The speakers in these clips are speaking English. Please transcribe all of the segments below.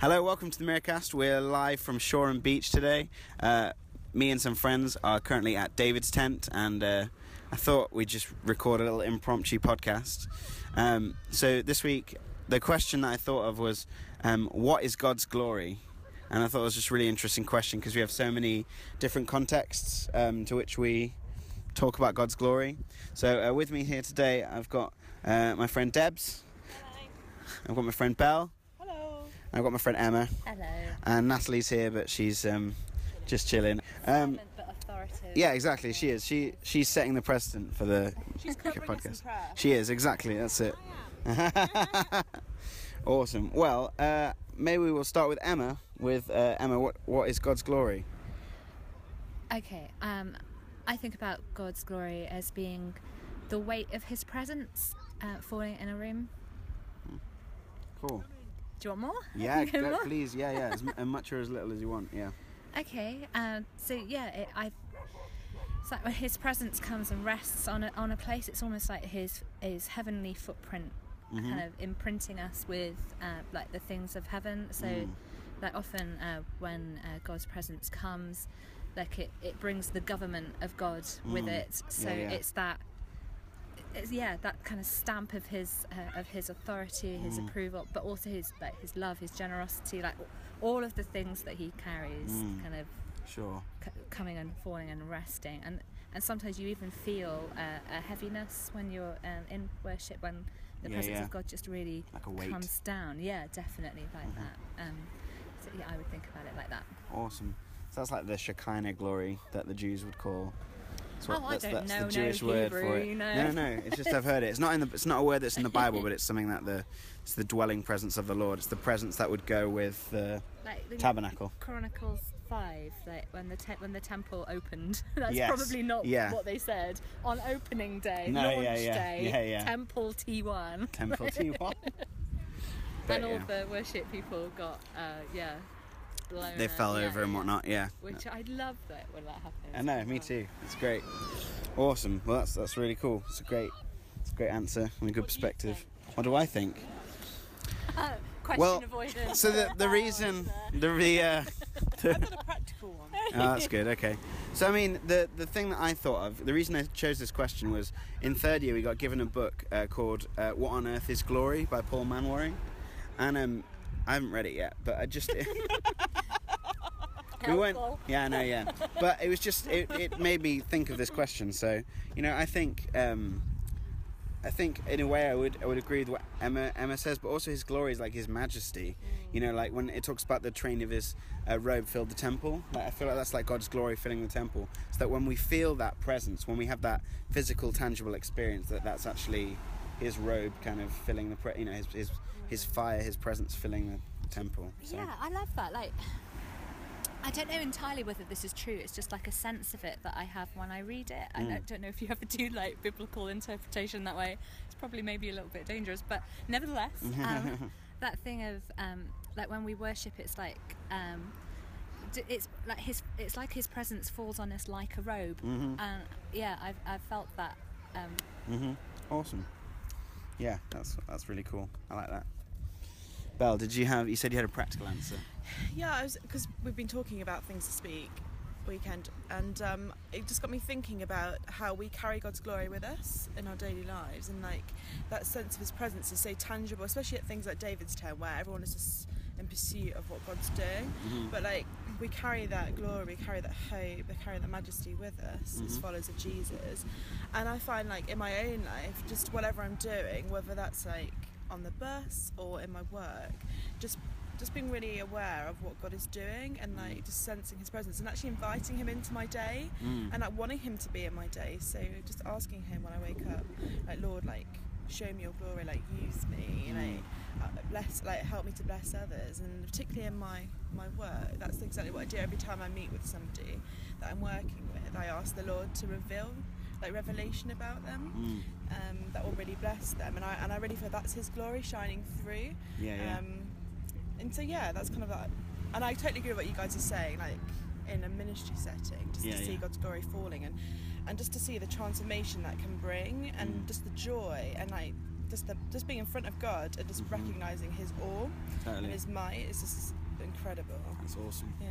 Hello, welcome to the Miracast. We're live from Shoreham Beach today. Uh, me and some friends are currently at David's tent, and uh, I thought we'd just record a little impromptu podcast. Um, so this week, the question that I thought of was, um, "What is God's glory?" And I thought it was just a really interesting question because we have so many different contexts um, to which we talk about God's glory. So uh, with me here today, I've got uh, my friend Debs. Hi. I've got my friend Belle. I've got my friend Emma. Hello. And Natalie's here, but she's um, just chilling. Um, Silent but authoritative. yeah, exactly. She is. She she's setting the precedent for the She's cricket covering us in podcast. She is exactly. That's it. awesome. Well, uh, maybe we will start with Emma. With uh, Emma, what what is God's glory? Okay. Um, I think about God's glory as being the weight of His presence uh, falling in a room. Cool. Do you want more? Yeah, more? please. Yeah, yeah. As, much or as little as you want. Yeah. Okay. Um, so yeah, it, I. It's like when His presence comes and rests on a, on a place. It's almost like His His heavenly footprint, Mm-hmm. kind of imprinting us with uh, like the things of heaven. So, Mm. like often uh, when uh, God's presence comes, like it, it brings the government of God with Mm. it. So Yeah, yeah. it's that. It's, yeah, that kind of stamp of his uh, of his authority, his Mm. approval, but also his like his love, his generosity, like all of the things that he carries, Mm. kind of Sure. c- coming and falling and resting and and sometimes you even feel uh, a heaviness when you're um, in worship when the Yeah, presence yeah. of God just really Like. Mm-hmm. comes down yeah definitely like that um, so yeah I would think about it like that Awesome. So that's like the Shekinah glory that the Jews would call. That's Oh, I don't that's know the no Jewish word for it. you know. No, no. It's just I've heard it. It's not in the. It's not a word that's in the Bible, but it's something that the. It's the dwelling presence of the Lord. It's the presence that would go with the like the tabernacle. Chronicles 5 like when the te- when the temple opened that's Yes, probably not yeah. what they said on opening day No, launch yeah, yeah, day yeah, yeah. temple T1 Temple T1. and all the worship people got uh, yeah blown They fell over and whatnot. Yeah. which I love that when that happens. I know. Me too. It's great. Awesome. Well, that's that's really cool. It's a great. It's a great answer and a good What perspective. think? What do I think? Question Well, avoidance. So the the reason the the. Uh, a practical one. Oh, that's good. Okay. So I mean, the the thing that I thought of, the reason I chose this question was in third year we got given a book uh, called uh, "What on Earth Is Glory" by Paul Manwaring, and um, I haven't read it yet, but I just. We went, yeah, I know, yeah, but it was just it, it made me think of this question. So you know, I think um, I think in a way I would I would agree with what Emma Emma says, but also his glory is like his majesty. You know, like when it talks about the train of his uh, robe filled the temple. Like I feel like that's like God's glory filling the temple. So that when we feel that presence, when we have that physical, tangible experience, that that's actually his robe kind of filling the pre- you know his his his fire, his presence filling the temple. So. Yeah, I love that. Like, I don't know entirely whether this is true. It's just like a sense of it that I have when I read it. I Mm. don't- don't know if you ever do like biblical interpretation that way. It's probably maybe a little bit dangerous, but nevertheless, um, that thing of um, like when we worship, it's like. Um, it's like his it's like his presence falls on us like a robe and yeah I've, I've felt that um, Mhm. Awesome. Yeah, that's that's really cool. I like that. Belle, did you have? You said you had a practical answer. Yeah, because we've been talking about things to speak weekend, and um, it just got me thinking about how we carry God's glory with us in our daily lives, and like that sense of His presence is so tangible, especially at things like David's Tent, where everyone is just in pursuit of what God's doing. But like we carry that glory, we carry that hope, we carry that majesty with us as Mhm. followers of Jesus. And I find like in my own life, just whatever I'm doing, whether that's like on the bus or in my work, just just being really aware of what God is doing and like just sensing His presence and actually inviting Him into my day Mm. and like wanting Him to be in my day. So just asking Him when I wake up, like Lord, like show me Your glory, like use me, like uh, bless, like help me to bless others, and particularly in my my work. That's exactly what I do every time I meet with somebody that I'm working with. I ask the Lord to reveal like revelation about them Mm. um, that will really bless them, and I and I really feel that's His glory shining through. Yeah, yeah. Um, and so yeah, that's kind of that. And I totally agree with what you guys are saying. Like in a ministry setting, just Yeah, to see yeah. God's glory falling and and just to see the transformation that can bring and Mm. just the joy and like just the just being in front of God and just Mhm. recognizing His awe and His might is just incredible. That's awesome. Yeah.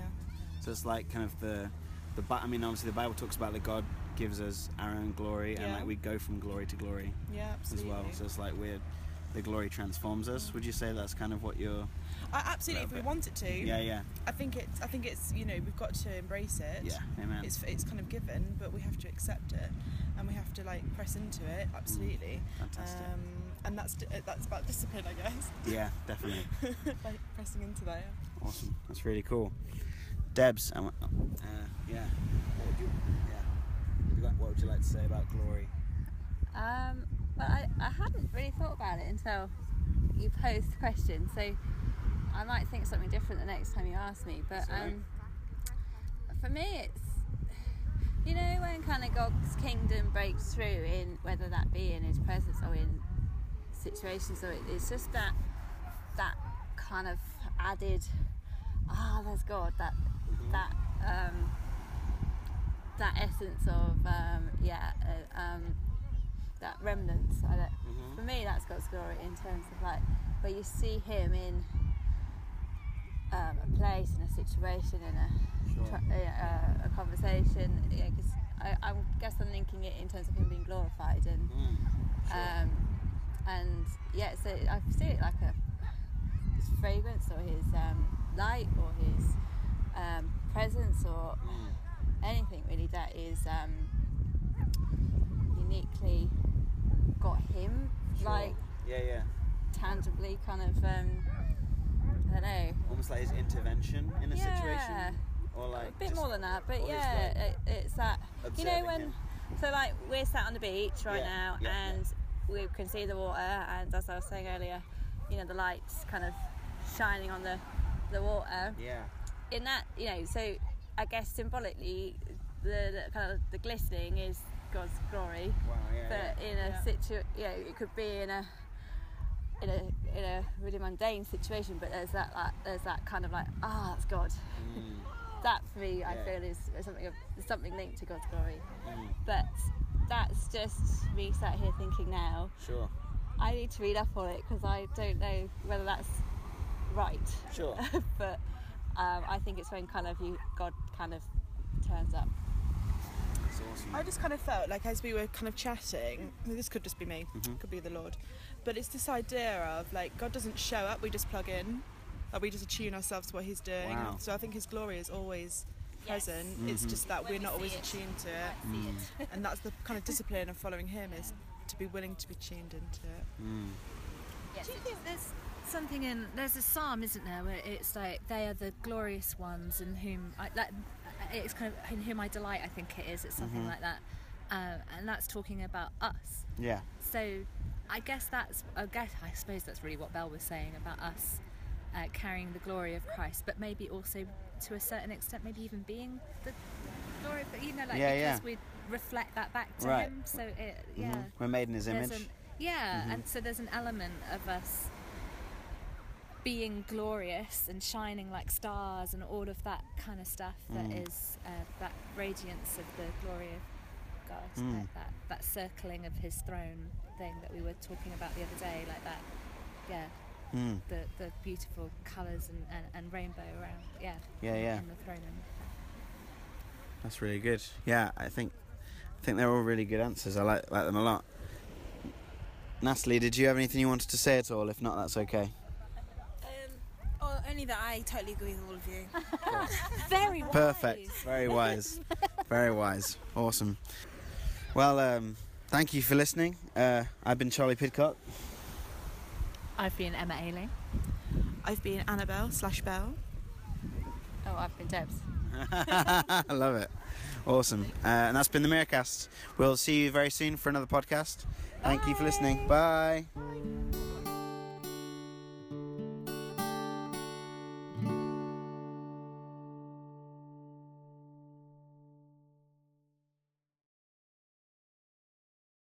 So it's like kind of the the. I mean, obviously the Bible talks about that God gives us our own glory, and like we go from glory to glory Yeah, absolutely. as well. So it's like we're the glory transforms us. Would you say that's kind of what you're? I, absolutely, if we bit. want it to. Yeah, yeah, I think it's. I think it's. You know, we've got to embrace it. yeah. Amen. It's it's kind of given, but we have to accept it, and we have to like press into it. Absolutely. Fantastic. Um, and that's uh, that's about discipline, I guess. yeah, definitely. like pressing into that. Yeah. Awesome. That's really cool. Debs, I want- uh, yeah. What would you, yeah. What would you like- What would you like to say about glory? Um, but I, I hadn't really thought about it until you pose the question, so I might think something different the next time you ask me. But um, for me, it's you know when kind of God's kingdom breaks through in whether that be in His presence or in situations, or it's just that that kind of added ah, there's God that that um, that essence of um, yeah uh, um, that remnants. Mhm. For me, that's God's glory in terms of like where you see Him in um, a place, in a situation, in a Sure. tr- uh, a conversation. Yeah, because I, I guess I'm linking it in terms of Him being glorified and Mm. Sure. um, and yeah, so I see it like a his fragrance or his um, light or his um, presence or Mm. anything really that is um, uniquely got him Sure. like Yeah, yeah. tangibly kind of um, I don't know Almost like his intervention in a Yeah. situation, or like a bit just more than that but yeah like, it, it's that you know when him. so like we're sat on the beach right Yeah, now yeah, yeah. and we can see the water and as I was saying earlier you know the lights kind of shining on the the water Yeah. in that you know so I guess symbolically the, the kind of the glistening is God's glory Wow. Yeah. but yeah. in a Yeah. situ you know it could be in a in a in a really mundane situation but there's that like, there's that kind of like ah that's God Mm, that for me I feel is, is something of is something linked to God's glory mm. but that's just me sat here thinking now Sure. I need to read up on it because I don't know whether that's right Sure. but um, I think it's when kind of you God kind of turns up That's awesome. I just kind of felt like as we were kind of chatting, this could just be me, Mhm. could be the Lord, but it's this idea of like God doesn't show up, we just plug in, like we just attune ourselves to what He's doing. Wow. So I think His glory is always Yes. present. It's just that When we're not always it. attuned to it, I see it. and that's the kind of discipline of following Him is to be willing to be tuned into it. Mm. Yes, Do you think there's something in there's a psalm, isn't there, where it's like they are the glorious ones in whom I like it's kind of in whom I delight. I think it is. It's something Mhm. like that, uh, and that's talking about us. Yeah. So I guess that's I guess I suppose that's really what Belle was saying about us uh, carrying the glory of Christ, but maybe also to a certain extent, maybe even being the glory. But you know, like Yeah, because yeah. we reflect that back to Right. Him. So it, yeah. Mhm. We're made in His There's image. An, yeah, Mhm. and so there's an element of us being glorious and shining like stars and all of that kind of stuff that Mm. is uh, that radiance of the glory of God, Mm. like that, that circling of His throne thing that we were talking about the other day, like that, yeah, Mm. the, the beautiful colours and, and, and rainbow around, yeah, Yeah, yeah. in the throne room. That's really good. Yeah, I think I think they're all really good answers. I like like them a lot. Natalie, did you have anything you wanted to say at all? If not, that's okay. Only that I totally agree with all of you. Very wise. Perfect. Very wise. Very wise. Awesome. Well, um, thank you for listening. Uh, I've been Charlie Pidcock. I've been Emma Ailing. I've been Annabelle slash Belle. oh I've been Debs I love it. Awesome. Uh, and that's been the Miracast. We'll see you very soon for another podcast. Thank you for listening. Bye.